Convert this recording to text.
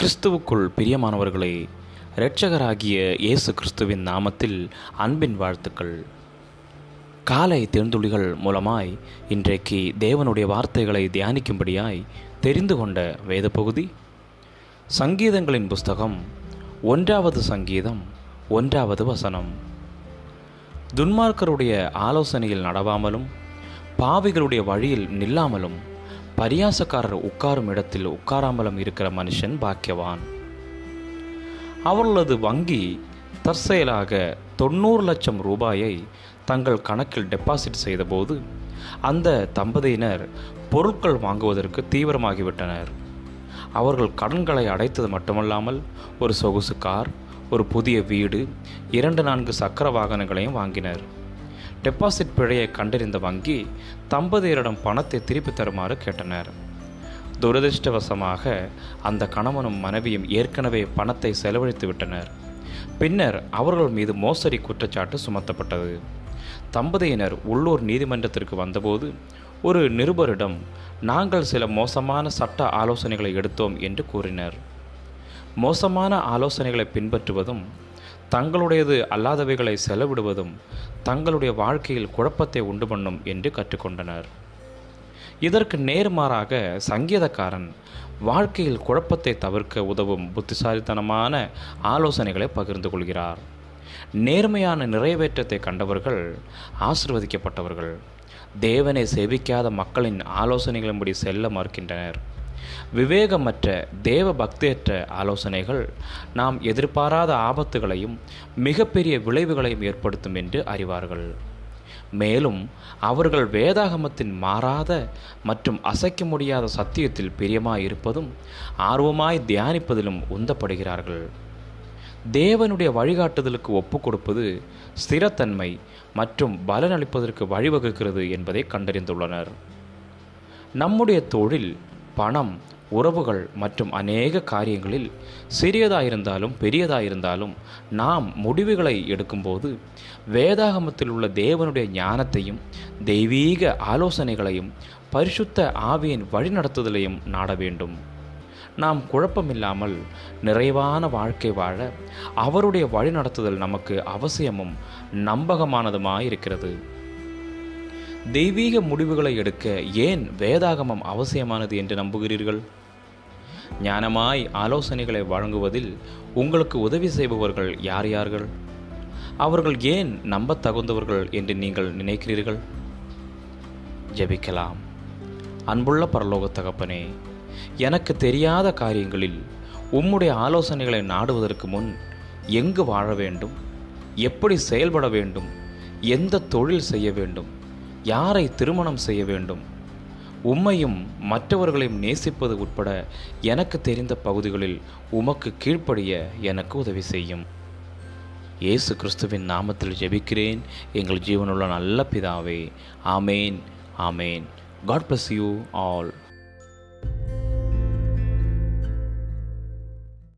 கிறிஸ்துவுக்குள் பிரியமானவர்களே இரட்சகராகிய இயேசு கிறிஸ்துவின் நாமத்தில் அன்பின் வாழ்த்துக்கள். காலை தேர்ந்துளிகள் மூலமாய் இன்றைக்கு தேவனுடைய வார்த்தைகளை தியானிக்கும்படியாய் தெரிந்து கொண்ட வேத பகுதி சங்கீதங்களின் புஸ்தகம் ஒன்றாவது சங்கீதம் ஒன்றாவது வசனம். துன்மார்க்கருடைய ஆலோசனையில் நடவாமலும் பாவிகளுடைய வழியில் நில்லாமலும் பரியாசக்காரர் உட்காரும் இடத்தில் உட்காராமலும் இருக்கிற மனுஷன் பாக்கியவான். அவர்களது வங்கி தற்செயலாக தொண்ணூறு லட்சம் ரூபாயை தங்கள் கணக்கில் டெபாசிட் செய்தபோது அந்த தம்பதியினர் பொருட்கள் வாங்குவதற்கு தீவிரமாகிவிட்டனர். அவர்கள் கடன்களை அடைத்தது மட்டுமல்லாமல் ஒரு சொகுசு கார் ஒரு புதிய வீடு இரண்டு நான்கு சக்கர வாகனங்களையும் வாங்கினர். டெபாசிட் பிழையை கண்டறிந்த வங்கி தம்பதியரிடம் பணத்தை திருப்பி தருமாறு கேட்டனர். துரதிருஷ்டவசமாக அந்த கணவனும் மனைவியும் ஏற்கனவே பணத்தை செலவழித்து விட்டனர். பின்னர் அவர்கள் மீது மோசடி குற்றச்சாட்டு சுமத்தப்பட்டது. தம்பதியினர் உள்ளூர் நீதிமன்றத்திற்கு வந்தபோது ஒரு நிருபரிடம் நாங்கள் சில மோசமான சட்ட ஆலோசனைகளை எடுத்தோம் என்று கூறினர். மோசமான ஆலோசனைகளை பின்பற்றுவதும் தங்களுடையது அல்லாதவைகளை செலவிடுவதும் தங்களுடைய வாழ்க்கையில் குழப்பத்தை உண்டு பண்ணும் என்று கற்றுக்கொண்டனர். இதற்கு நேர்மாறாக சங்கீதக்காரன் வாழ்க்கையில் குழப்பத்தை தவிர்க்க உதவும் புத்திசாலித்தனமான ஆலோசனைகளை பகிர்ந்து கொள்கிறார். நேர்மையான நிறைவேற்றத்தை கண்டவர்கள் ஆசிர்வதிக்கப்பட்டவர்கள். தேவனை சேவிக்காத மக்களின் ஆலோசனைகளின்படி செல்ல மறுக்கின்றனர். விவேகமற்ற தேவ பக்தியற்ற ஆலோசனைகள் நாம் எதிர்பாராத ஆபத்துகளையும் மிகப்பெரிய விளைவுகளையும் ஏற்படுத்தும் என்று அறிவார்கள். மேலும் அவர்கள் வேதாகமத்தின் மாறாத மற்றும் அசைக்க முடியாத சத்தியத்தில் பிரியமாய் இருப்பதும் ஆர்வமாய் தியானிப்பதிலும் உந்தப்படுகிறார்கள். தேவனுடைய வழிகாட்டுதலுக்கு ஒப்பு கொடுப்பது ஸ்திரத்தன்மை மற்றும் பலனளிப்பதற்கு வழிவகுக்கிறது என்பதை கண்டறிந்துள்ளனர். நம்முடைய தொழில் பணம் உறவுகள் மற்றும் அநேக காரியங்களில் சிறியதாயிருந்தாலும் பெரியதாயிருந்தாலும் நாம் முடிவுகளை எடுக்கும்போது வேதாகமத்தில் உள்ள தேவனுடைய ஞானத்தையும் தெய்வீக ஆலோசனைகளையும் பரிசுத்த ஆவியின் வழிநடத்துதலையும் நாட வேண்டும். நாம் குழப்பமில்லாமல் நிறைவான வாழ்க்கை வாழ அவருடைய வழிநடத்துதல் நமக்கு அவசியமும் நம்பகமானதுமாயிருக்கிறது. தெய்வீக முடிவுகளை எடுக்க ஏன் வேதாகமம் அவசியமானது என்று நம்புகிறீர்கள்? ஞானமாய் ஆலோசனைகளை வழங்குவதில் உங்களுக்கு உதவி செய்பவர்கள் யார் யார்கள்? அவர்கள் ஏன் நம்பத் தகுந்தவர்கள் என்று நீங்கள் நினைக்கிறீர்கள்? ஜெபிக்கலாம். அன்புள்ள பரலோக தகப்பனே எனக்கு தெரியாத காரியங்களில் உம்முடைய ஆலோசனைகளை நாடுவதற்கு முன் எங்கு வாழ வேண்டும்? எப்படி செயல்பட வேண்டும்? எந்த தொழில் செய்ய வேண்டும்? யாரை திருமணம் செய்ய வேண்டும்? உம்மையும் மற்றவர்களையும் நேசிப்பது உட்பட எனக்கு தெரிந்த பகுதிகளில் உமக்கு கீழ்ப்படிய எனக்கு உதவி செய்யும். இயேசு கிறிஸ்துவின் நாமத்தில் ஜெபிக்கிறேன். எங்கள் ஜீவனுள்ள நல்ல பிதாவே ஆமேன் ஆமேன். God bless you all